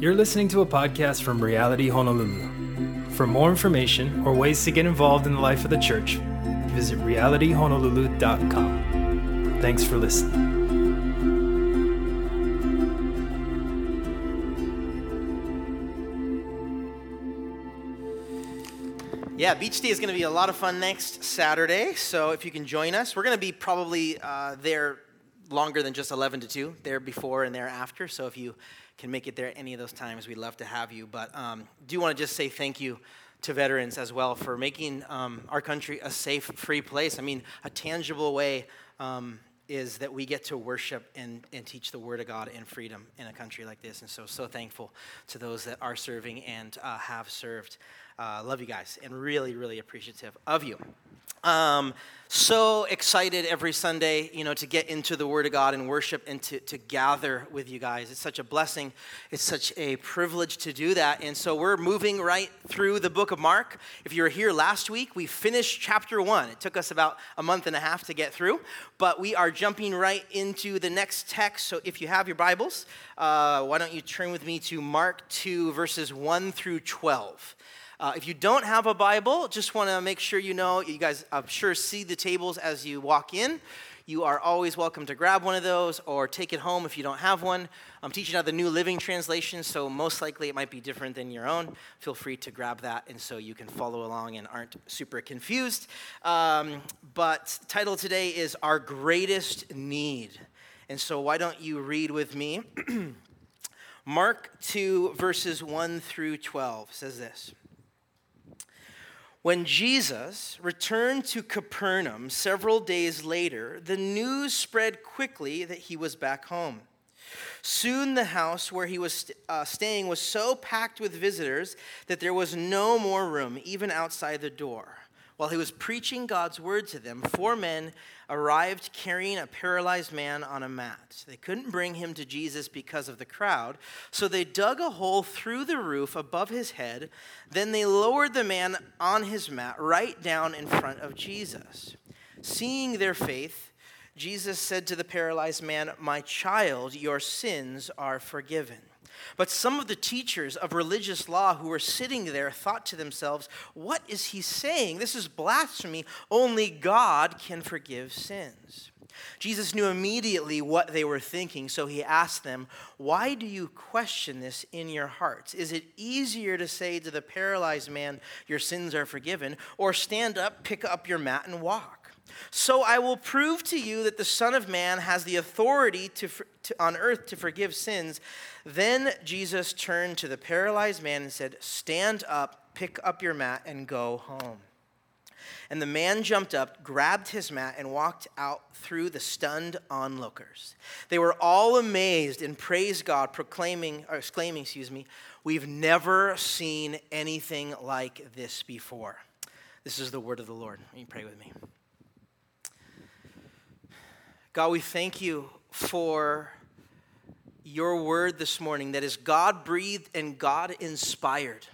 You're listening to a podcast from Reality Honolulu. For more information or ways to get involved in the life of the church, visit realityhonolulu.com. Thanks for listening. Yeah, Beach Day is going to be a lot of fun next Saturday. So if you can join us, we're going to be probably uh, there longer than just 11 to 2, there before and there after. So if you can make it there any of those times, we'd love to have you. But um, do want to just say thank you to veterans as well for making um, our country a safe, free place. I mean, a tangible way um, is that we get to worship and, and teach the Word of God in freedom in a country like this. And so, so thankful to those that are serving and uh, have served. Uh, love you guys and really, really appreciative of you. Um, so excited every Sunday, you know, to get into the Word of God and worship and to, to gather with you guys. It's such a blessing. It's such a privilege to do that. And so we're moving right through the book of Mark. If you were here last week, we finished chapter one. It took us about a month and a half to get through, but we are jumping right into the next text. So if you have your Bibles, uh, why don't you turn with me to Mark 2, verses 1 through 12. Uh, if you don't have a Bible, just want to make sure you know, you guys, I'm sure, see the tables as you walk in. You are always welcome to grab one of those or take it home if you don't have one. I'm teaching out the New Living Translation, so most likely it might be different than your own. Feel free to grab that, and so you can follow along and aren't super confused. Um, but title today is Our Greatest Need. And so why don't you read with me? Mark 2, verses 1 through 12 says this. When Jesus returned to Capernaum several days later, the news spread quickly that he was back home. Soon the house where he was uh, staying was so packed with visitors that there was no more room, even outside the door. While he was preaching God's word to them, four men arrived carrying a paralyzed man on a mat. They couldn't bring him to Jesus because of the crowd, so they dug a hole through the roof above his head. Then they lowered the man on his mat right down in front of Jesus. Seeing their faith, Jesus said to the paralyzed man, My child, your sins are forgiven. But some of the teachers of religious law who were sitting there thought to themselves, What is he saying? This is blasphemy. Only God can forgive sins. Jesus knew immediately what they were thinking, so he asked them, Why do you question this in your hearts? Is it easier to say to the paralyzed man, Your sins are forgiven, or stand up, pick up your mat, and walk? So I will prove to you that the Son of Man has the authority to, to, on earth to forgive sins. Then Jesus turned to the paralyzed man and said, Stand up, pick up your mat, and go home. And the man jumped up, grabbed his mat, and walked out through the stunned onlookers. They were all amazed and praised God, proclaiming, or exclaiming, excuse me, we've never seen anything like this before. This is the word of the Lord. You pray with me. God, we thank you for your word this morning that is God breathed and God inspired.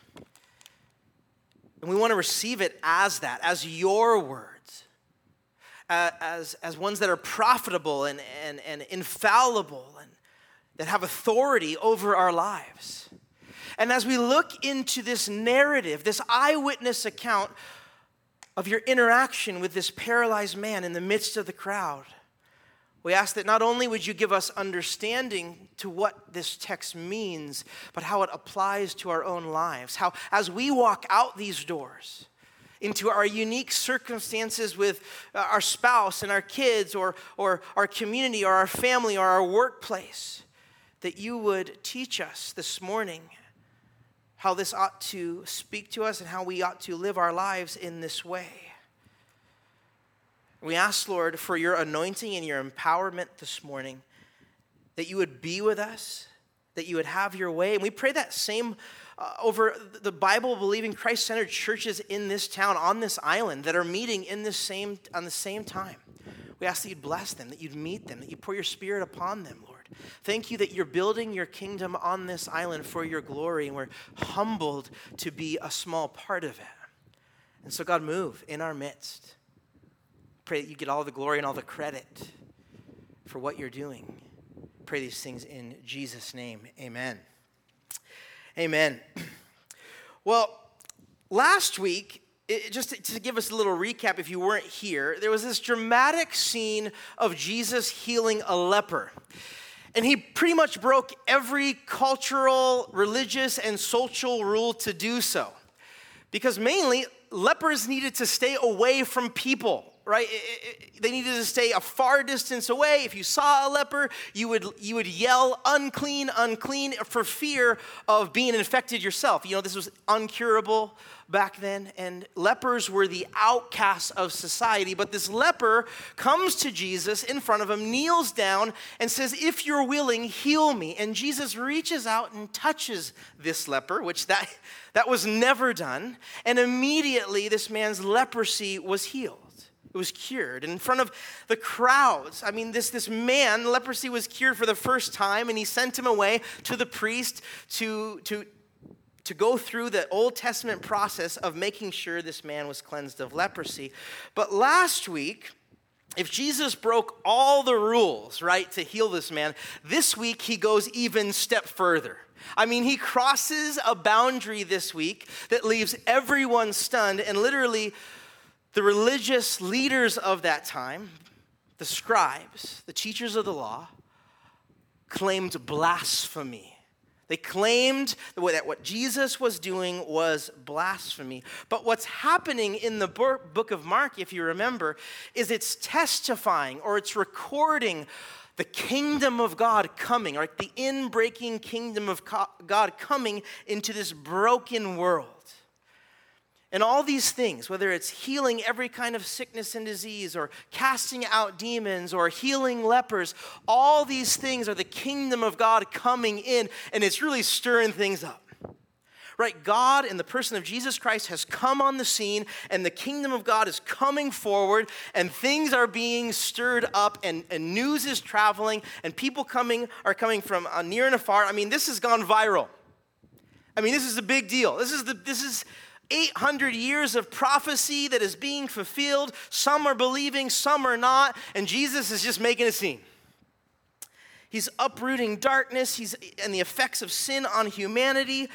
And we want to receive it as that, as your words, as, as ones that are profitable and, and, and infallible and that have authority over our lives. And as we look into this narrative, this eyewitness account of your interaction with this paralyzed man in the midst of the crowd, we ask that not only would you give us understanding to what this text means, but how it applies to our own lives. How, as we walk out these doors into our unique circumstances with uh, our spouse and our kids, or, or our community, or our family, or our workplace, that you would teach us this morning how this ought to speak to us and how we ought to live our lives in this way. We ask, Lord, for your anointing and your empowerment this morning, that you would be with us, that you would have your way. And we pray that same uh, over the Bible believing Christ centered churches in this town, on this island, that are meeting in this same, on the same time. We ask that you'd bless them, that you'd meet them, that you pour your spirit upon them, Lord. Thank you that you're building your kingdom on this island for your glory, and we're humbled to be a small part of it. And so, God, move in our midst. Pray that you get all the glory and all the credit for what you're doing. Pray these things in Jesus' name. Amen. Amen. Well, last week, it, just to, to give us a little recap, if you weren't here, there was this dramatic scene of Jesus healing a leper. And he pretty much broke every cultural, religious, and social rule to do so. Because mainly, lepers needed to stay away from people right? It, it, they needed to stay a far distance away. If you saw a leper, you would, you would yell, unclean, unclean, for fear of being infected yourself. You know, this was uncurable back then, and lepers were the outcasts of society. But this leper comes to Jesus in front of him, kneels down, and says, If you're willing, heal me. And Jesus reaches out and touches this leper, which that, that was never done. And immediately, this man's leprosy was healed. It was cured. And in front of the crowds, I mean, this, this man, leprosy was cured for the first time, and he sent him away to the priest to, to, to go through the Old Testament process of making sure this man was cleansed of leprosy. But last week, if Jesus broke all the rules, right, to heal this man, this week he goes even step further. I mean, he crosses a boundary this week that leaves everyone stunned and literally the religious leaders of that time, the scribes, the teachers of the law, claimed blasphemy. They claimed that what Jesus was doing was blasphemy. But what's happening in the book of Mark, if you remember, is it's testifying or it's recording the kingdom of God coming, or the inbreaking kingdom of God coming into this broken world. And all these things, whether it's healing every kind of sickness and disease, or casting out demons, or healing lepers, all these things are the kingdom of God coming in, and it's really stirring things up. Right? God, in the person of Jesus Christ, has come on the scene, and the kingdom of God is coming forward, and things are being stirred up, and, and news is traveling, and people coming are coming from uh, near and afar. I mean, this has gone viral. I mean, this is a big deal. This is the this is 800 years of prophecy that is being fulfilled. Some are believing, some are not, and Jesus is just making a scene. He's uprooting darkness, he's and the effects of sin on humanity.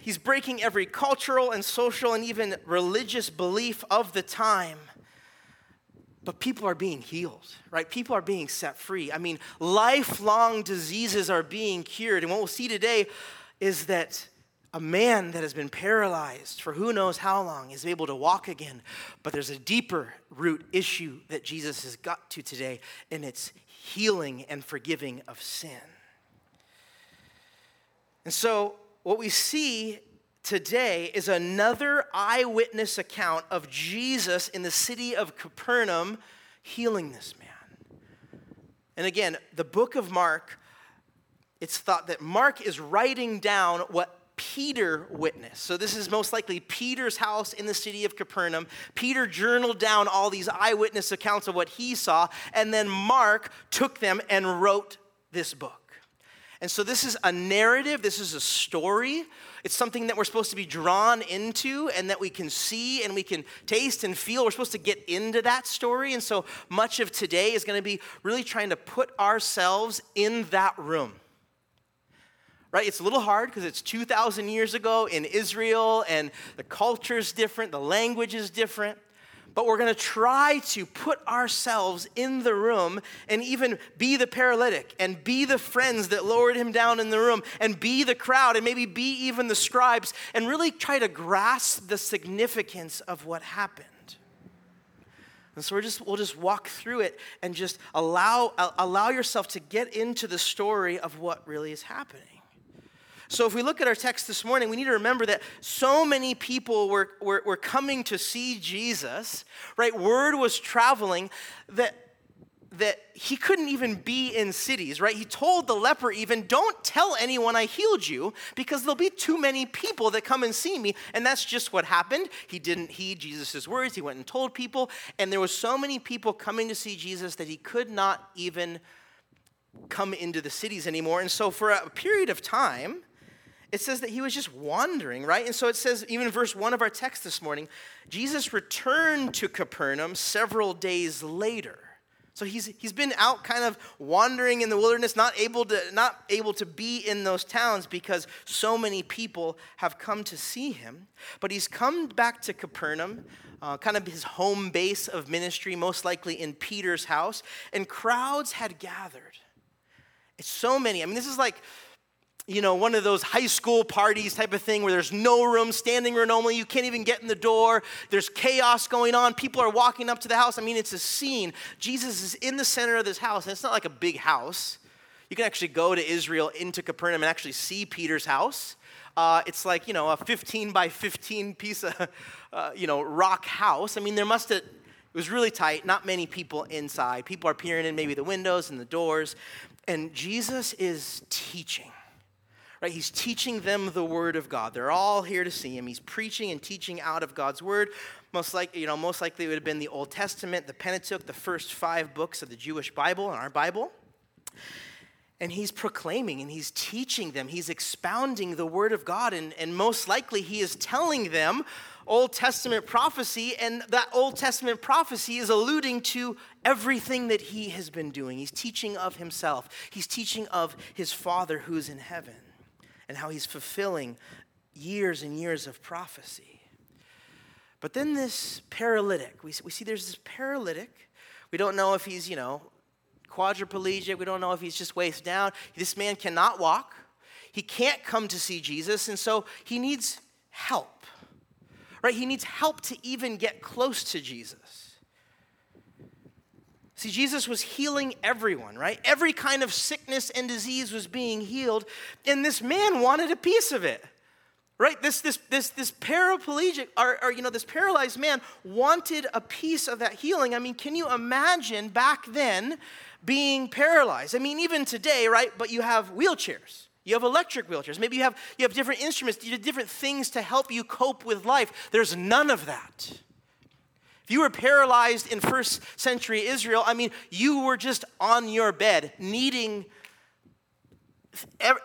He's breaking every cultural and social and even religious belief of the time. But people are being healed, right? People are being set free. I mean, lifelong diseases are being cured. And what we'll see today is that a man that has been paralyzed for who knows how long is able to walk again. But there's a deeper root issue that Jesus has got to today, and it's healing and forgiving of sin. And so, what we see today is another eyewitness account of Jesus in the city of Capernaum healing this man. And again, the book of Mark, it's thought that Mark is writing down what Peter witnessed. So, this is most likely Peter's house in the city of Capernaum. Peter journaled down all these eyewitness accounts of what he saw, and then Mark took them and wrote this book. And so, this is a narrative, this is a story. It's something that we're supposed to be drawn into and that we can see and we can taste and feel. We're supposed to get into that story. And so, much of today is going to be really trying to put ourselves in that room right? It's a little hard because it's 2,000 years ago in Israel and the culture is different, the language is different. But we're going to try to put ourselves in the room and even be the paralytic and be the friends that lowered him down in the room and be the crowd and maybe be even the scribes and really try to grasp the significance of what happened. And so we're just, we'll just walk through it and just allow, allow yourself to get into the story of what really is happening. So, if we look at our text this morning, we need to remember that so many people were, were, were coming to see Jesus, right? Word was traveling that, that he couldn't even be in cities, right? He told the leper, even, don't tell anyone I healed you because there'll be too many people that come and see me. And that's just what happened. He didn't heed Jesus' words. He went and told people. And there were so many people coming to see Jesus that he could not even come into the cities anymore. And so, for a period of time, it says that he was just wandering, right? And so it says, even in verse 1 of our text this morning, Jesus returned to Capernaum several days later. So he's, he's been out kind of wandering in the wilderness, not able, to, not able to be in those towns because so many people have come to see him. But he's come back to Capernaum, uh, kind of his home base of ministry, most likely in Peter's house, and crowds had gathered. It's so many. I mean, this is like you know, one of those high school parties type of thing where there's no room, standing room only, you can't even get in the door, there's chaos going on, people are walking up to the house. I mean, it's a scene. Jesus is in the center of this house, and it's not like a big house. You can actually go to Israel into Capernaum and actually see Peter's house. Uh, it's like, you know, a 15 by 15 piece of, uh, you know, rock house. I mean, there must have, it was really tight, not many people inside. People are peering in maybe the windows and the doors. And Jesus is teaching right? He's teaching them the word of God. They're all here to see him. He's preaching and teaching out of God's word. Most likely, you know, most likely it would have been the Old Testament, the Pentateuch, the first five books of the Jewish Bible and our Bible. And he's proclaiming and he's teaching them. He's expounding the word of God. And, and most likely he is telling them Old Testament prophecy, and that Old Testament prophecy is alluding to everything that he has been doing. He's teaching of himself, he's teaching of his Father who's in heaven and how he's fulfilling years and years of prophecy. But then this paralytic, we, we see there's this paralytic. We don't know if he's, you know, quadriplegic. We don't know if he's just waist down. This man cannot walk. He can't come to see Jesus, and so he needs help. Right? He needs help to even get close to Jesus. See, Jesus was healing everyone, right? Every kind of sickness and disease was being healed, and this man wanted a piece of it. Right? This, this, this, this paraplegic, or, or, you know, this paralyzed man wanted a piece of that healing. I mean, can you imagine back then being paralyzed? I mean, even today, right? But you have wheelchairs. You have electric wheelchairs. Maybe you have, you have different instruments, you have different things to help you cope with life. There's none of that. If you were paralyzed in first century Israel, I mean, you were just on your bed, needing,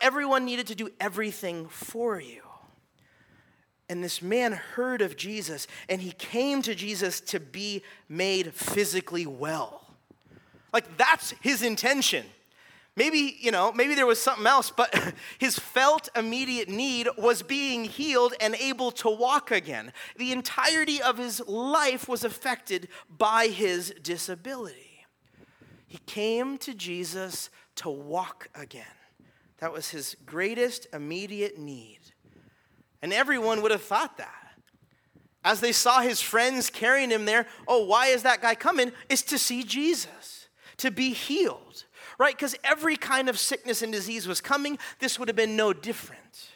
everyone needed to do everything for you. And this man heard of Jesus, and he came to Jesus to be made physically well. Like, that's his intention. Maybe, you know, maybe there was something else, but his felt immediate need was being healed and able to walk again. The entirety of his life was affected by his disability. He came to Jesus to walk again. That was his greatest immediate need. And everyone would have thought that. As they saw his friends carrying him there, oh, why is that guy coming? Is to see Jesus, to be healed right? Because every kind of sickness and disease was coming. This would have been no different.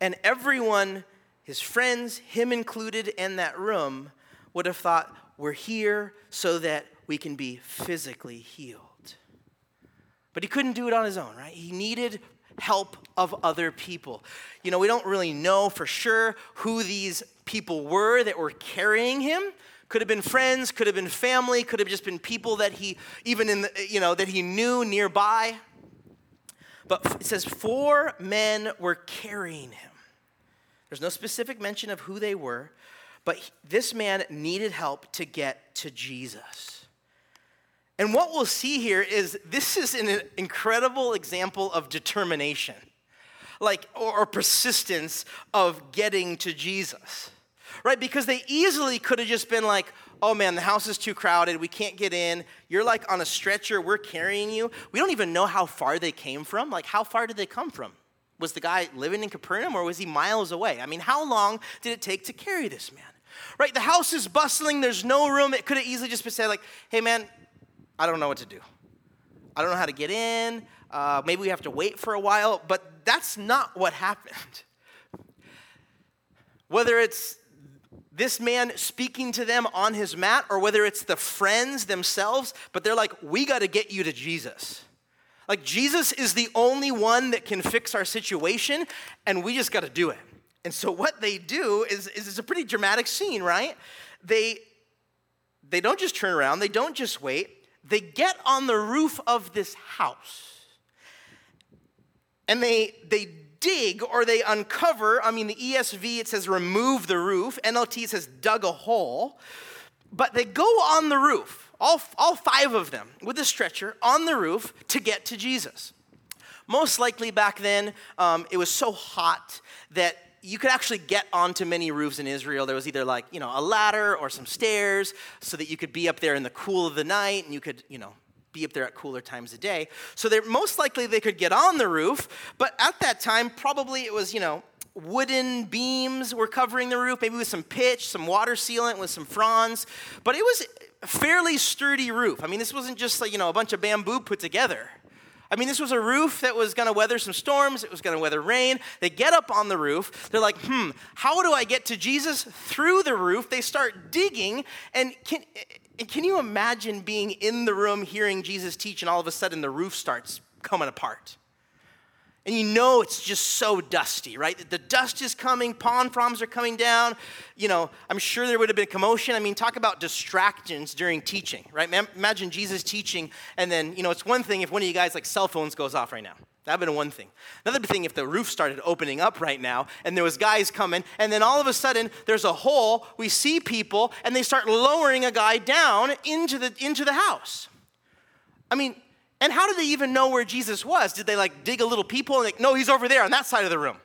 And everyone, his friends, him included, in that room, would have thought, we're here so that we can be physically healed. But he couldn't do it on his own, right? He needed help of other people. You know, we don't really know for sure who these people were that were carrying him. Could have been friends, could have been family, could have just been people that he even in the, you know that he knew nearby. But it says four men were carrying him. There's no specific mention of who they were, but this man needed help to get to Jesus. And what we'll see here is this is an incredible example of determination, like or persistence of getting to Jesus right? Because they easily could have just been like, oh man, the house is too crowded. We can't get in. You're like on a stretcher. We're carrying you. We don't even know how far they came from. Like, how far did they come from? Was the guy living in Capernaum or was he miles away? I mean, how long did it take to carry this man? Right? The house is bustling. There's no room. It could have easily just been said, like, hey man, I don't know what to do. I don't know how to get in. Uh, maybe we have to wait for a while. But that's not what happened. Whether it's this man speaking to them on his mat, or whether it's the friends themselves, but they're like, we got to get you to Jesus. Like, Jesus is the only one that can fix our situation, and we just got to do it. And so, what they do is, is it's a pretty dramatic scene, right? They, they don't just turn around, they don't just wait, they get on the roof of this house. And they, they dig or they uncover. I mean, the ESV, it says remove the roof. NLT says dug a hole. But they go on the roof. all, all five of them, with a stretcher on the roof to get to Jesus. Most likely back then, um, it was so hot that you could actually get onto many roofs in Israel. There was either like, you know, a ladder or some stairs so that you could be up there in the cool of the night and you could, you know, be up there at cooler times of day. So they're most likely they could get on the roof, but at that time, probably it was, you know, wooden beams were covering the roof, maybe with some pitch, some water sealant with some fronds, but it was a fairly sturdy roof. I mean, this wasn't just like, you know, a bunch of bamboo put together. I mean, this was a roof that was going to weather some storms, it was going to weather rain. They get up on the roof. They're like, hmm, how do I get to Jesus? Through the roof, they start digging. And can, can you imagine being in the room hearing Jesus teach, and all of a sudden the roof starts coming apart? and you know it's just so dusty, right? The dust is coming, pond fronds are coming down. You know, I'm sure there would have been commotion. I mean, talk about distractions during teaching, right? Imagine Jesus teaching, and then, you know, it's one thing if one of you guys, like, cell phones goes off right now. That'd been one thing. Another thing if the roof started opening up right now and there was guys coming, and then all of a sudden there's a hole, we see people, and they start lowering a guy down into the, into the house. I mean, and how did they even know where Jesus was? Did they like dig a little people and like, no, he's over there on that side of the room?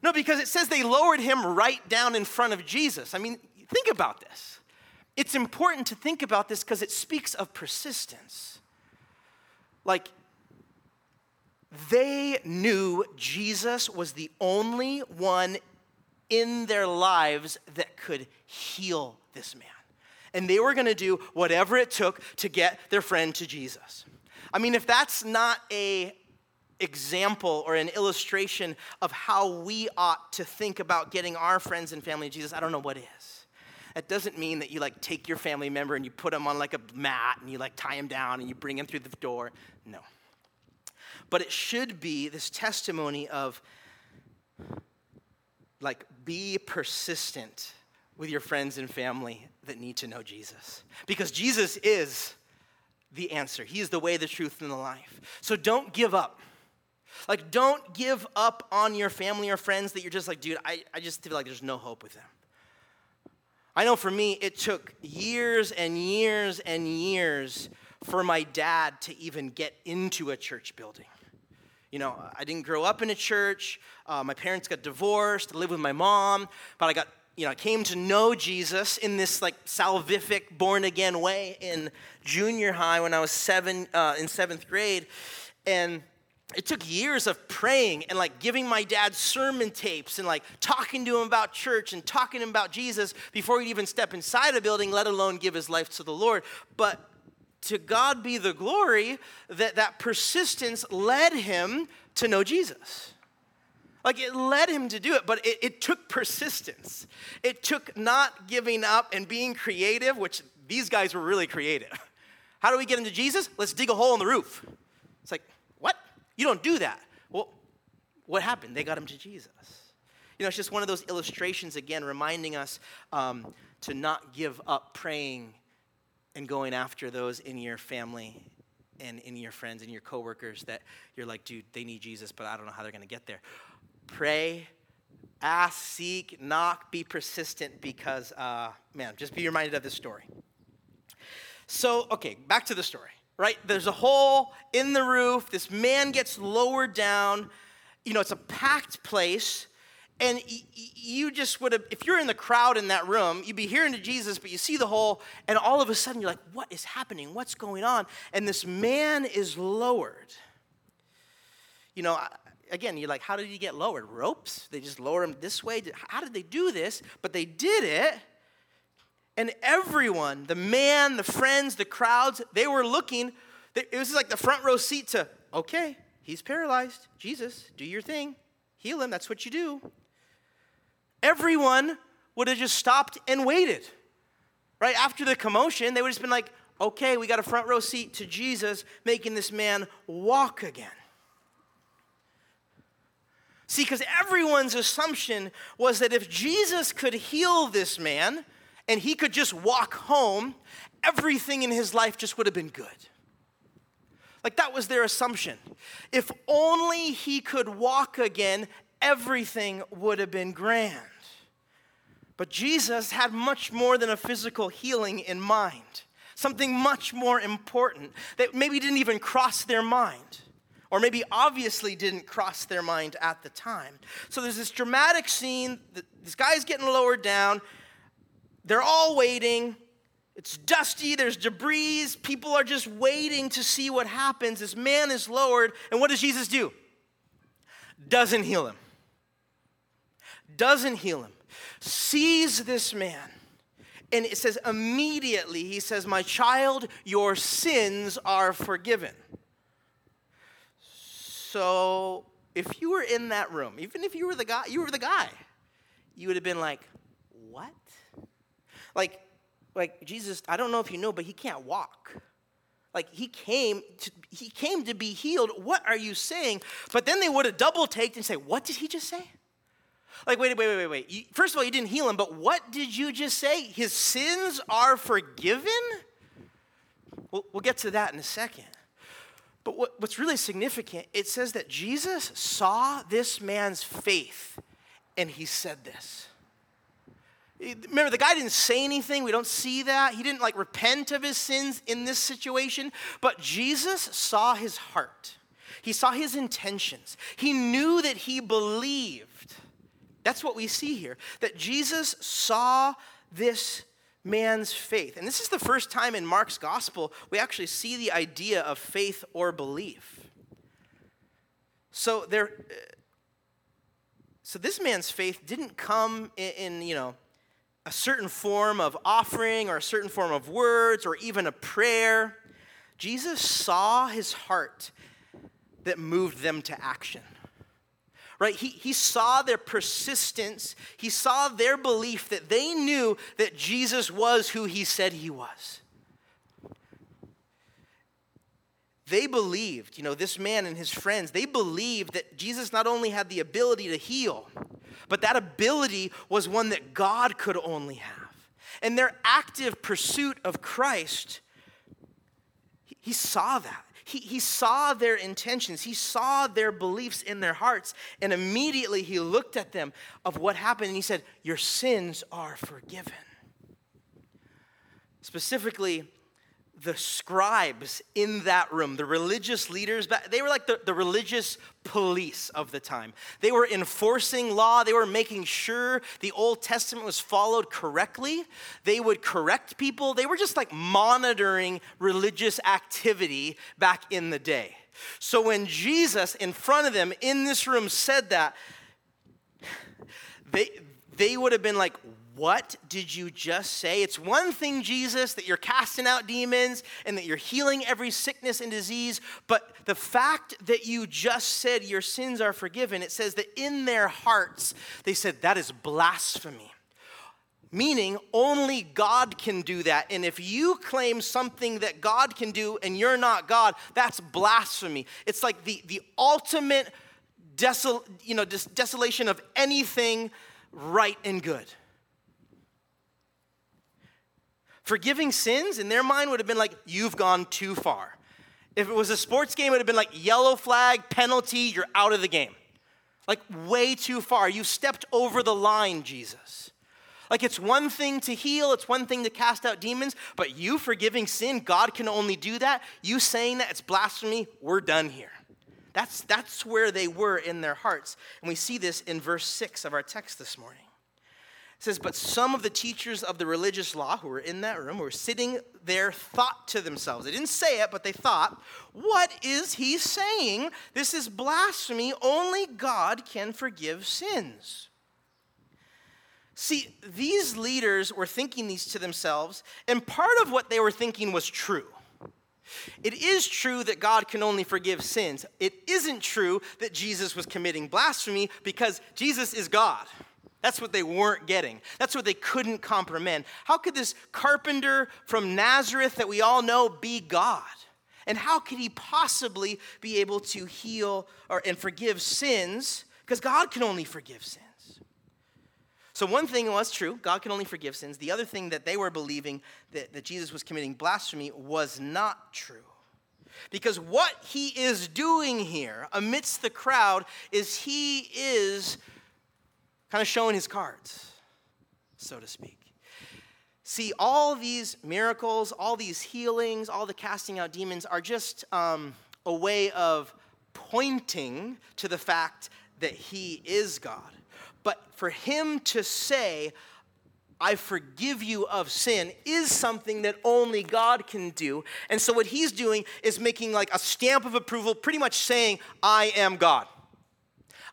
No, because it says they lowered him right down in front of Jesus. I mean, think about this. It's important to think about this because it speaks of persistence. Like, they knew Jesus was the only one in their lives that could heal this man. And they were going to do whatever it took to get their friend to Jesus. I mean, if that's not a example or an illustration of how we ought to think about getting our friends and family to Jesus, I don't know what is. That doesn't mean that you like take your family member and you put them on like a mat and you like tie him down and you bring him through the door. No. But it should be this testimony of like be persistent with your friends and family that need to know Jesus. Because Jesus is the answer. He is the way, the truth, and the life. So don't give up. Like, don't give up on your family or friends that you're just like, dude, I, I just feel like there's no hope with them. I know for me, it took years and years and years for my dad to even get into a church building. You know, I didn't grow up in a church. Uh, my parents got divorced. I lived with my mom, but I got you know, I came to know Jesus in this like salvific, born again way in junior high when I was seven, uh, in seventh grade. And it took years of praying and like giving my dad sermon tapes and like talking to him about church and talking to him about Jesus before he'd even step inside a building, let alone give his life to the Lord. But to God be the glory that that persistence led him to know Jesus. Like it led him to do it, but it, it, took persistence. It took not giving up and being creative, which these guys were really creative. How do we get into Jesus? Let's dig a hole in the roof. It's like, what? You don't do that. Well, what happened? They got him to Jesus. You know, it's just one of those illustrations, again, reminding us um, to not give up praying and going after those in your family and in your friends and your coworkers that you're like, dude, they need Jesus, but I don't know how they're going to get there pray, ask, seek, knock, be persistent because, uh, man, just be reminded of this story. So, okay, back to the story, right? There's a hole in the roof. This man gets lowered down. You know, it's a packed place. And you just would have, if you're in the crowd in that room, you'd be hearing to Jesus, but you see the hole, and all of a sudden you're like, what is happening? What's going on? And this man is lowered. You know, again, you're like, how did he get lowered? Ropes? They just lower him this way? How did they do this? But they did it. And everyone, the man, the friends, the crowds, they were looking. It was like the front row seat to, okay, he's paralyzed. Jesus, do your thing. Heal him. That's what you do. Everyone would have just stopped and waited. Right after the commotion, they would have just been like, okay, we got a front row seat to Jesus making this man walk again. See, because everyone's assumption was that if Jesus could heal this man and he could just walk home, everything in his life just would have been good. Like that was their assumption. If only he could walk again, everything would have been grand. But Jesus had much more than a physical healing in mind. something much more important that maybe didn't even cross their mind, or maybe obviously didn't cross their mind at the time. So there's this dramatic scene. This guy's getting lowered down. They're all waiting. It's dusty, there's debris. People are just waiting to see what happens. This man is lowered. And what does Jesus do? Doesn't heal him. Doesn't heal him. Sees this man and it says, immediately, he says, My child, your sins are forgiven. So if you were in that room, even if you were the guy, you were the guy, you would have been like, What? Like, like Jesus, I don't know if you know, but he can't walk. Like he came to, he came to be healed. What are you saying? But then they would have double taked and say, What did he just say? Like, wait, wait, wait, wait, wait. First of all, you didn't heal him, but what did you just say? His sins are forgiven? We'll, we'll get to that in a second. But what, what's really significant, it says that Jesus saw this man's faith and he said this. Eh, remember, the guy didn't say anything. We don't see that. He didn't like repent of his sins in this situation. But Jesus saw his heart, he saw his intentions. He knew that he believed. That's what we see here. That Jesus saw this man's faith. And this is the first time in Mark's gospel we actually see the idea of faith or belief. So there so this man's faith didn't come in, in, you know a certain form of offering or a certain form of words or even a prayer. Jesus saw his heart that moved them to action right? He, he saw their persistence, he saw their belief that they knew that Jesus was who he said he was. They believed, you know, this man and his friends, they believed that Jesus not only had the ability to heal, but that ability was one that God could only have. And their active pursuit of Christ, he, he saw that. He, he saw their intentions, he saw their beliefs in their hearts, and immediately he looked at them of what happened. And he said, Your sins are forgiven. Specifically, the scribes in that room, the religious leaders, they were like the, the religious police of the time. They were enforcing law, they were making sure the Old Testament was followed correctly. They would correct people, they were just like monitoring religious activity back in the day. So when Jesus, in front of them in this room, said that, they, they would have been like, what did you just say? It's one thing, Jesus, that you're casting out demons and that you're healing every sickness and disease, but the fact that you just said your sins are forgiven, it says that in their hearts, they said, that is blasphemy. Meaning, only God can do that. And if you claim something that God can do and you're not God, that's blasphemy. It's like the, the ultimate desol, you know, des- desolation of anything right and good. Forgiving sins in their mind would have been like, you've gone too far. If it was a sports game, it would have been like yellow flag, penalty, you're out of the game. Like, way too far. You stepped over the line, Jesus. Like, it's one thing to heal, it's one thing to cast out demons, but you forgiving sin, God can only do that. You saying that, it's blasphemy, we're done here. That's, that's where they were in their hearts. And we see this in verse 6 of our text this morning. Says, But some of the teachers of the religious law who were in that room, were sitting there, thought to themselves. They didn't say it, but they thought, What is he saying? This is blasphemy. Only God can forgive sins. See, these leaders were thinking these to themselves, and part of what they were thinking was true. It is true that God can only forgive sins. It isn't true that Jesus was committing blasphemy because Jesus is God. That's what they weren't getting. That's what they couldn't comprehend. How could this carpenter from Nazareth that we all know be God? And how could he possibly be able to heal or, and forgive sins? Because God can only forgive sins. So, one thing was true God can only forgive sins. The other thing that they were believing that, that Jesus was committing blasphemy was not true. Because what he is doing here amidst the crowd is he is kind of showing his cards, so to speak. See, all these miracles, all these healings, all the casting out demons are just um, a way of pointing to the fact that he is God. But for him to say, I forgive you of sin is something that only God can do. And so what he's doing is making like a stamp of approval, pretty much saying, I am God.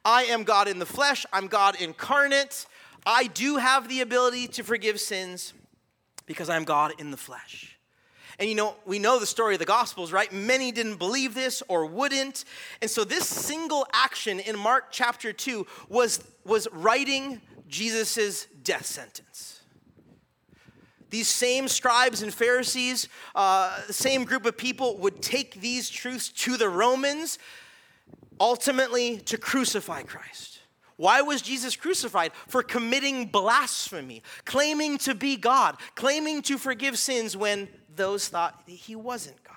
I am God in the flesh, I'm God incarnate. I do have the ability to forgive sins because I'm God in the flesh. And you know, we know the story of the Gospels, right? Many didn't believe this or wouldn't. And so this single action in Mark chapter 2 was, was writing Jesus' death sentence. These same scribes and Pharisees, uh, same group of people, would take these truths to the Romans, ultimately to crucify Christ. Why was Jesus crucified? For committing blasphemy, claiming to be God, claiming to forgive sins when those thought he wasn't God.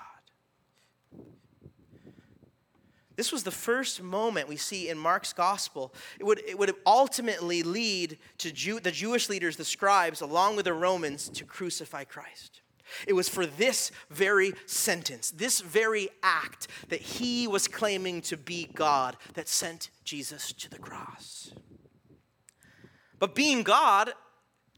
This was the first moment we see in Mark's gospel. It would, it would ultimately lead to Jew, the Jewish leaders, the scribes, along with the Romans, to crucify Christ. It was for this very sentence, this very act that he was claiming to be God that sent Jesus to the cross. But being God,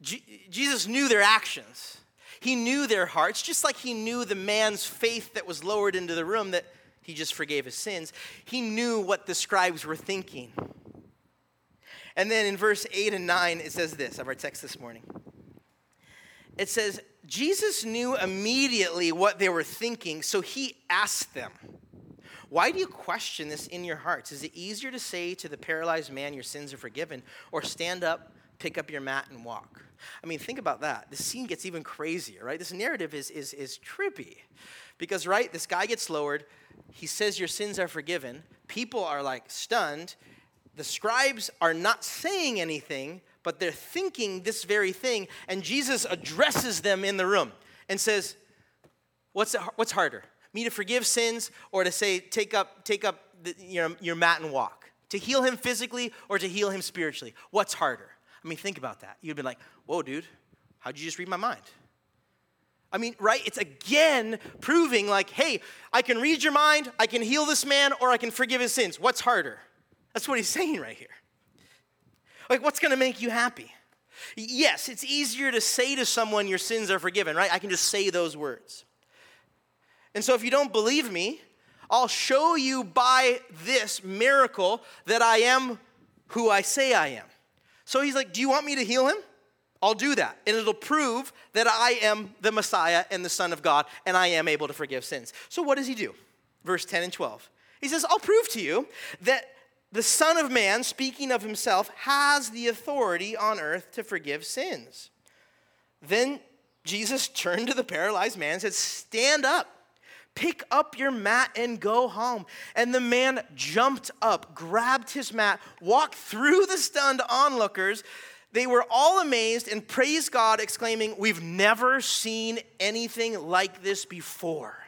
G- Jesus knew their actions. He knew their hearts, just like he knew the man's faith that was lowered into the room that he just forgave his sins. He knew what the scribes were thinking. And then in verse 8 and 9, it says this of our text this morning. It says, Jesus knew immediately what they were thinking, so he asked them, Why do you question this in your hearts? Is it easier to say to the paralyzed man, Your sins are forgiven, or stand up, pick up your mat, and walk? I mean, think about that. The scene gets even crazier, right? This narrative is, is, is trippy. Because, right, this guy gets lowered. He says, Your sins are forgiven. People are like stunned. The scribes are not saying anything, but they're thinking this very thing. And Jesus addresses them in the room and says, What's, what's harder? Me to forgive sins or to say, Take up, take up the, your, your mat and walk? To heal him physically or to heal him spiritually? What's harder? I mean, think about that. You'd be like, Whoa, dude, how'd you just read my mind? I mean, right? It's again proving like, hey, I can read your mind, I can heal this man, or I can forgive his sins. What's harder? That's what he's saying right here. Like, what's gonna make you happy? Yes, it's easier to say to someone your sins are forgiven, right? I can just say those words. And so if you don't believe me, I'll show you by this miracle that I am who I say I am. So he's like, Do you want me to heal him? I'll do that. And it'll prove that I am the Messiah and the Son of God, and I am able to forgive sins. So, what does he do? Verse 10 and 12. He says, I'll prove to you that the Son of Man, speaking of himself, has the authority on earth to forgive sins. Then Jesus turned to the paralyzed man and said, Stand up, pick up your mat, and go home. And the man jumped up, grabbed his mat, walked through the stunned onlookers they were all amazed and praised God, exclaiming, We've never seen anything like this before.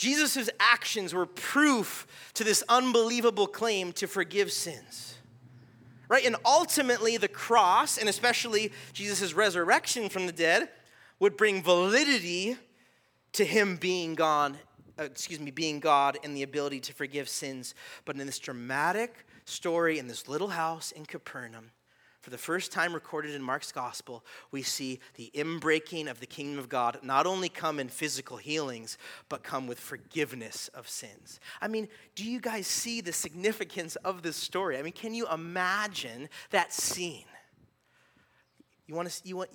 Jesus' actions were proof to this unbelievable claim to forgive sins. Right? And ultimately, the cross, and especially Jesus' resurrection from the dead, would bring validity to him being God, uh, excuse me, being God and the ability to forgive sins. But in this dramatic story in this little house in Capernaum, for the first time recorded in Mark's gospel, we see the inbreaking of the kingdom of God not only come in physical healings, but come with forgiveness of sins. I mean, do you guys see the significance of this story? I mean, can you imagine that scene? You want to, see you want,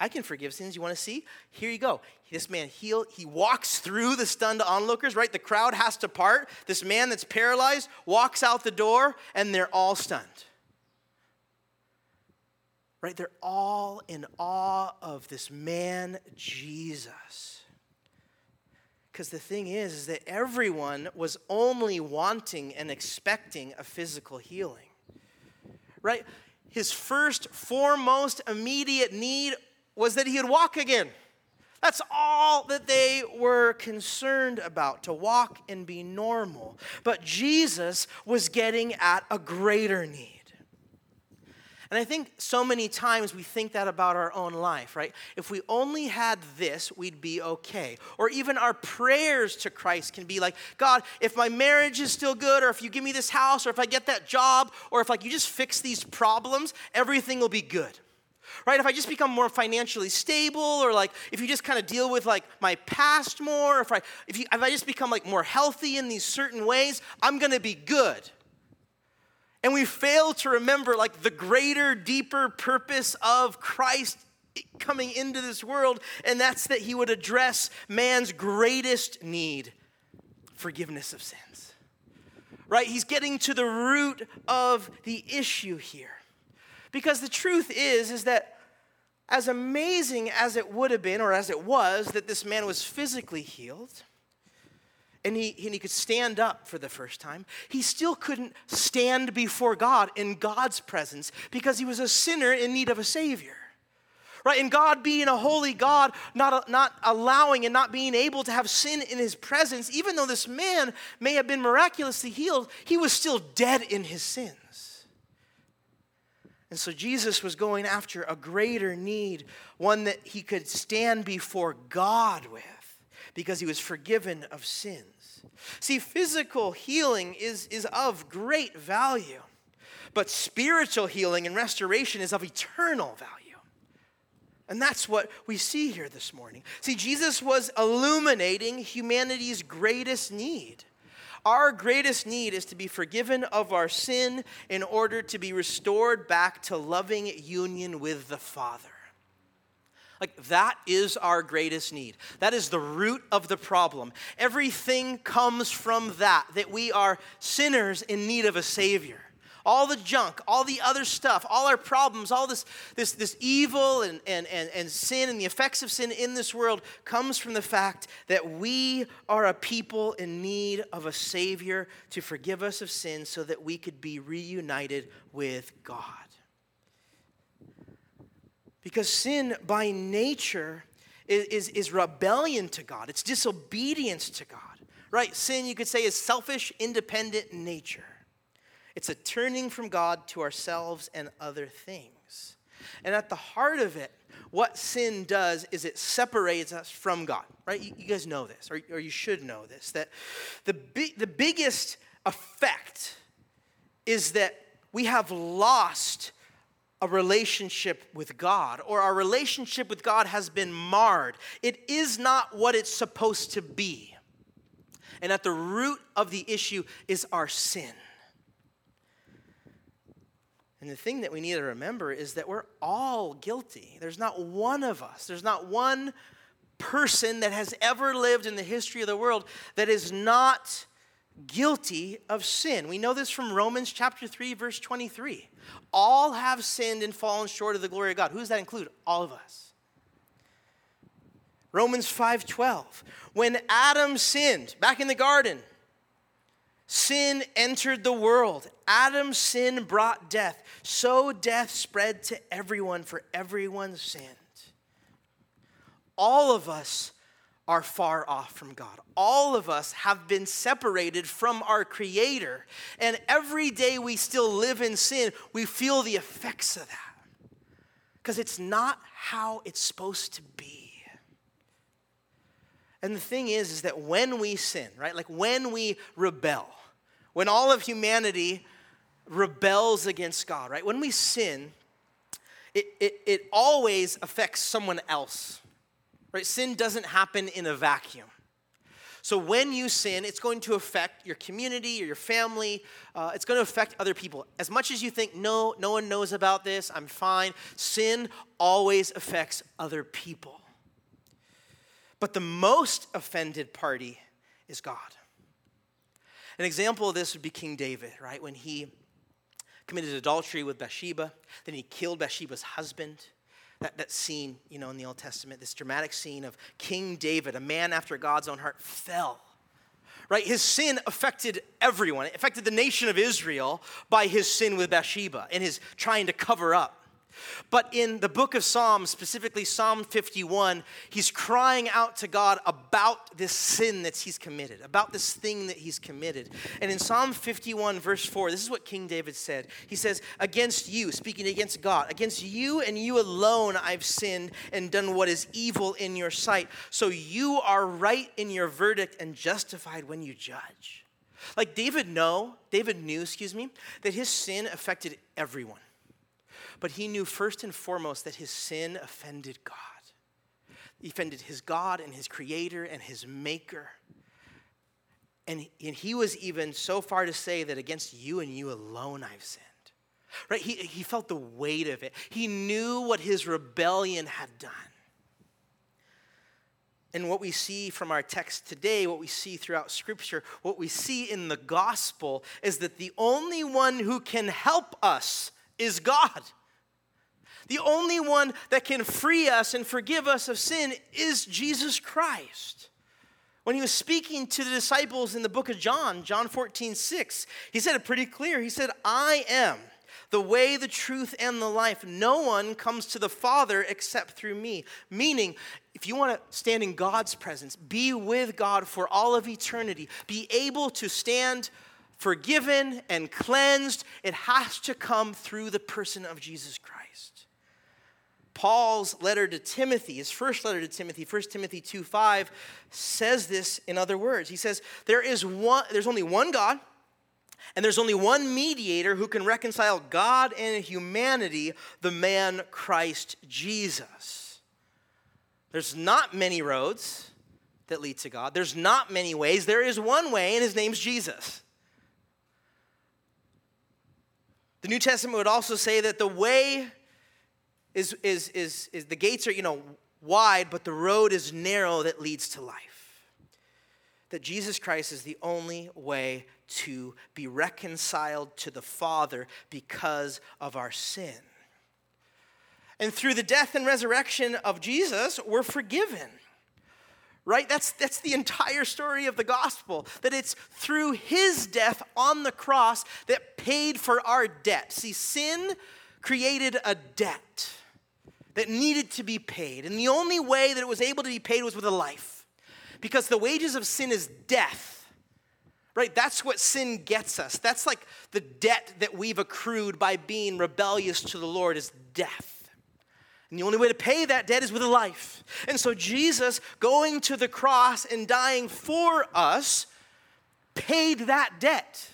I can forgive sins. You want to see? Here you go. This man heal. He walks through the stunned onlookers. Right, the crowd has to part. This man that's paralyzed walks out the door, and they're all stunned right? They're all in awe of this man, Jesus. Because the thing is, is that everyone was only wanting and expecting a physical healing, right? His first, foremost, immediate need was that he would walk again. That's all that they were concerned about, to walk and be normal. But Jesus was getting at a greater need. And I think so many times we think that about our own life, right? If we only had this, we'd be okay. Or even our prayers to Christ can be like, God, if my marriage is still good, or if you give me this house, or if I get that job, or if like you just fix these problems, everything will be good. Right? If I just become more financially stable, or like if you just kind of deal with like my past more, if I if, you, if I just become like more healthy in these certain ways, I'm gonna be good. And we fail to remember like the greater, deeper purpose of Christ coming into this world, and that's that he would address man's greatest need forgiveness of sins. Right? He's getting to the root of the issue here. Because the truth is, is that as amazing as it would have been, or as it was, that this man was physically healed, and he, and he could stand up for the first time, he still couldn't stand before God in God's presence because he was a sinner in need of a Savior. Right? And God being a holy God, not, not allowing and not being able to have sin in his presence, even though this man may have been miraculously healed, he was still dead in his sins. And so Jesus was going after a greater need, one that he could stand before God with because he was forgiven of sins. See, physical healing is, is of great value, but spiritual healing and restoration is of eternal value. And that's what we see here this morning. See, Jesus was illuminating humanity's greatest need. Our greatest need is to be forgiven of our sin in order to be restored back to loving union with the Father. Like, that is our greatest need. That is the root of the problem. Everything comes from that, that we are sinners in need of a Savior. All the junk, all the other stuff, all our problems, all this, this, this evil and, and, and, and sin and the effects of sin in this world comes from the fact that we are a people in need of a Savior to forgive us of sin so that we could be reunited with God. Because sin by nature is, is, is, rebellion to God, it's disobedience to God. Right? Sin, you could say, is selfish, independent nature. It's a turning from God to ourselves and other things. And at the heart of it, what sin does is it separates us from God, right? You, you guys know this, or, or, you should know this, that the, bi- the biggest effect is that we have lost a relationship with God, or our relationship with God has been marred. It is not what it's supposed to be. And at the root of the issue is our sin. And the thing that we need to remember is that we're all guilty. There's not one of us, there's not one person that has ever lived in the history of the world that is not guilty of sin. We know this from Romans chapter 3 verse 23. All have sinned and fallen short of the glory of God. Who does that include? All of us. Romans 5:12. When Adam sinned back in the garden, sin entered the world. Adam's sin brought death. So death spread to everyone for everyone sinned. All of us are far off from God. All of us have been separated from our Creator. And every day we still live in sin, we feel the effects of that. Because it's not how it's supposed to be. And the thing is, is that when we sin, right, like when we rebel, when all of humanity rebels against God, right, when we sin, it, it, it always affects someone else Right? Sin doesn't happen in a vacuum. So when you sin, it's going to affect your community or your family. Uh, it's going to affect other people. As much as you think, no, no one knows about this, I'm fine, sin always affects other people. But the most offended party is God. An example of this would be King David, right? When he committed adultery with Bathsheba, then he killed Bathsheba's husband that, that scene, you know, in the Old Testament, this dramatic scene of King David, a man after God's own heart, fell. Right? His sin affected everyone. It affected the nation of Israel by his sin with Bathsheba and his trying to cover up. But in the book of Psalms, specifically Psalm 51, he's crying out to God about this sin that he's committed, about this thing that he's committed. And in Psalm 51, verse 4, this is what King David said. He says, Against you, speaking against God, against you and you alone I've sinned and done what is evil in your sight. So you are right in your verdict and justified when you judge. Like David know, David knew, excuse me, that his sin affected everyone but he knew first and foremost that his sin offended God. He offended his God and his creator and his maker. And, and he was even so far to say that against you and you alone I've sinned. Right? He, he felt the weight of it. He knew what his rebellion had done. And what we see from our text today, what we see throughout Scripture, what we see in the gospel is that the only one who can help us is God. The only one that can free us and forgive us of sin is Jesus Christ. When he was speaking to the disciples in the book of John, John 14, 6, he said it pretty clear. He said, I am the way, the truth, and the life. No one comes to the Father except through me. Meaning, if you want to stand in God's presence, be with God for all of eternity, be able to stand forgiven and cleansed, it has to come through the person of Jesus Christ. Paul's letter to Timothy, his first letter to Timothy, 1 Timothy 2 5, says this in other words. He says, there is one, There's only one God, and there's only one mediator who can reconcile God and humanity, the man Christ Jesus. There's not many roads that lead to God, there's not many ways. There is one way, and his name's Jesus. The New Testament would also say that the way is, is, is, is the gates are, you know, wide, but the road is narrow that leads to life. That Jesus Christ is the only way to be reconciled to the Father because of our sin. And through the death and resurrection of Jesus, we're forgiven. Right? That's, that's the entire story of the gospel. That it's through his death on the cross that paid for our debt. See, sin created a debt that needed to be paid. And the only way that it was able to be paid was with a life. Because the wages of sin is death. Right? That's what sin gets us. That's like the debt that we've accrued by being rebellious to the Lord is death. And the only way to pay that debt is with a life. And so Jesus going to the cross and dying for us paid that debt.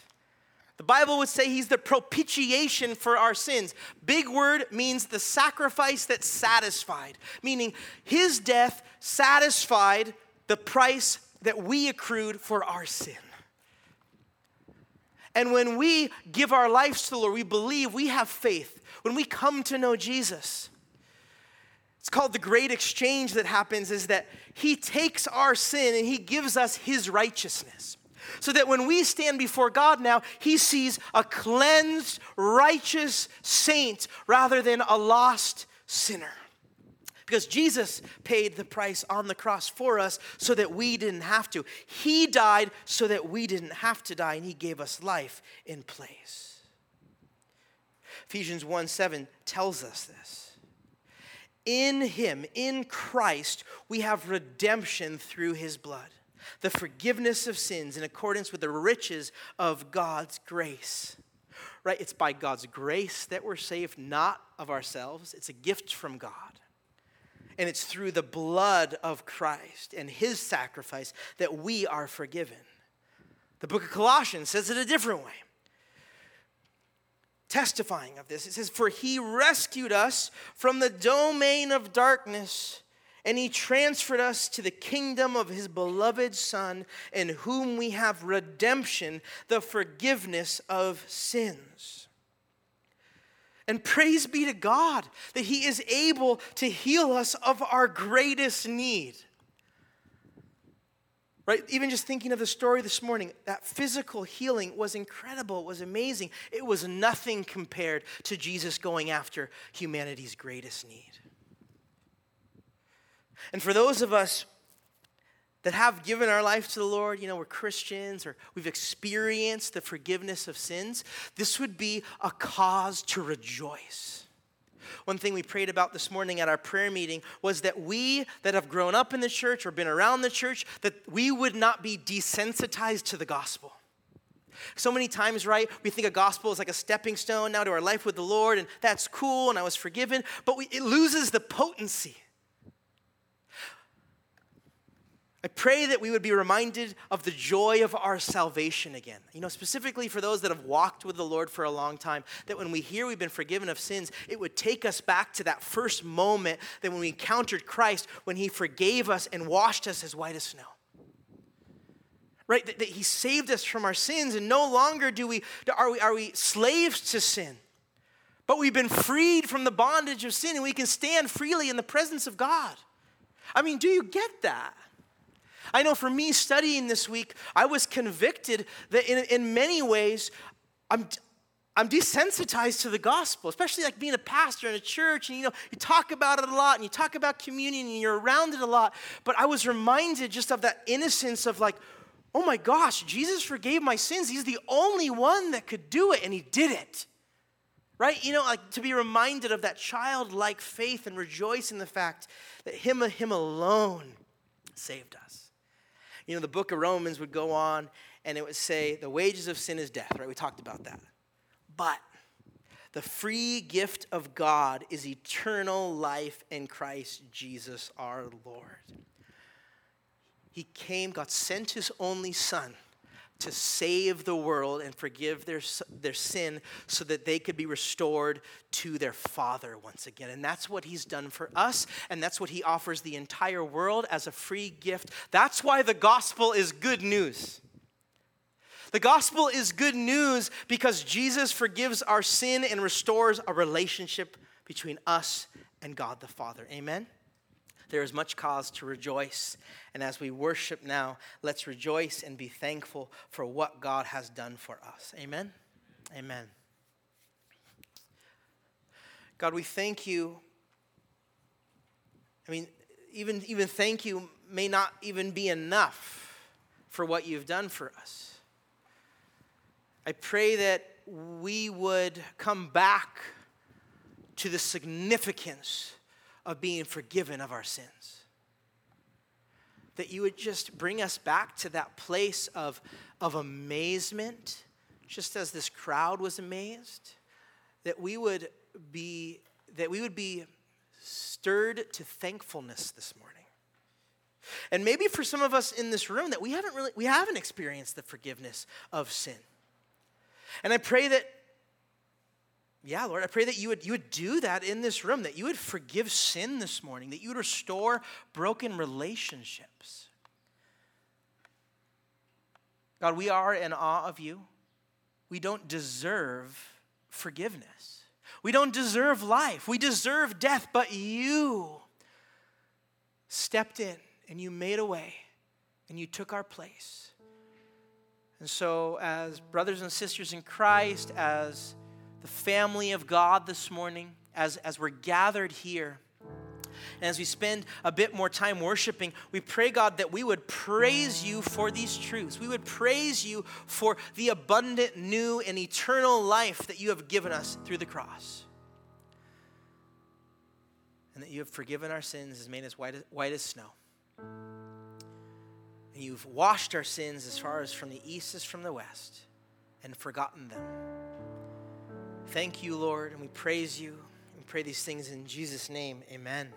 The Bible would say he's the propitiation for our sins. Big word means the sacrifice that satisfied, meaning his death satisfied the price that we accrued for our sin. And when we give our lives to the Lord, we believe, we have faith. When we come to know Jesus, it's called the great exchange that happens is that he takes our sin and he gives us his righteousness. So that when we stand before God now, He sees a cleansed, righteous saint rather than a lost sinner. Because Jesus paid the price on the cross for us so that we didn't have to. He died so that we didn't have to die, and He gave us life in place. Ephesians 1 7 tells us this. In Him, in Christ, we have redemption through His blood the forgiveness of sins in accordance with the riches of God's grace. Right? It's by God's grace that we're saved, not of ourselves. It's a gift from God. And it's through the blood of Christ and his sacrifice that we are forgiven. The book of Colossians says it a different way. Testifying of this, it says, For he rescued us from the domain of darkness and he transferred us to the kingdom of his beloved Son, in whom we have redemption, the forgiveness of sins. And praise be to God that he is able to heal us of our greatest need. Right? Even just thinking of the story this morning, that physical healing was incredible, it was amazing. It was nothing compared to Jesus going after humanity's greatest need. And for those of us that have given our life to the Lord, you know, we're Christians or we've experienced the forgiveness of sins, this would be a cause to rejoice. One thing we prayed about this morning at our prayer meeting was that we that have grown up in the church or been around the church, that we would not be desensitized to the gospel. So many times, right, we think a gospel is like a stepping stone now to our life with the Lord, and that's cool, and I was forgiven, but we, it loses the potency. I pray that we would be reminded of the joy of our salvation again. You know, specifically for those that have walked with the Lord for a long time, that when we hear we've been forgiven of sins, it would take us back to that first moment that when we encountered Christ, when He forgave us and washed us as white as snow. Right? That, that He saved us from our sins, and no longer do we, are, we, are we slaves to sin. But we've been freed from the bondage of sin, and we can stand freely in the presence of God. I mean, do you get that? I know for me studying this week, I was convicted that in, in many ways, I'm, I'm desensitized to the gospel, especially like being a pastor in a church, and you know, you talk about it a lot and you talk about communion and you're around it a lot. But I was reminded just of that innocence of like, oh my gosh, Jesus forgave my sins. He's the only one that could do it, and he did it. Right? You know, like to be reminded of that childlike faith and rejoice in the fact that him, him alone saved us. You know, the book of Romans would go on and it would say, the wages of sin is death, right? We talked about that. But the free gift of God is eternal life in Christ Jesus our Lord. He came, God sent his only Son to save the world and forgive their, their sin so that they could be restored to their Father once again. And that's what He's done for us, and that's what He offers the entire world as a free gift. That's why the gospel is good news. The gospel is good news because Jesus forgives our sin and restores a relationship between us and God the Father. Amen? There is much cause to rejoice. And as we worship now, let's rejoice and be thankful for what God has done for us. Amen? Amen. God, we thank you. I mean, even, even thank you may not even be enough for what you've done for us. I pray that we would come back to the significance of being forgiven of our sins. That you would just bring us back to that place of, of amazement, just as this crowd was amazed. That we would be that we would be stirred to thankfulness this morning. And maybe for some of us in this room that we haven't really we haven't experienced the forgiveness of sin. And I pray that yeah, Lord, I pray that you would, you would do that in this room, that you would forgive sin this morning, that you would restore broken relationships. God, we are in awe of you. We don't deserve forgiveness. We don't deserve life. We deserve death, but you stepped in and you made a way and you took our place. And so, as brothers and sisters in Christ, as the family of God this morning as, as we're gathered here. And as we spend a bit more time worshiping, we pray, God, that we would praise you for these truths. We would praise you for the abundant, new, and eternal life that you have given us through the cross. And that you have forgiven our sins, as made white as, white as snow. And you've washed our sins as far as from the east as from the west and forgotten them. Thank you, Lord, and we praise you. We pray these things in Jesus' name. Amen.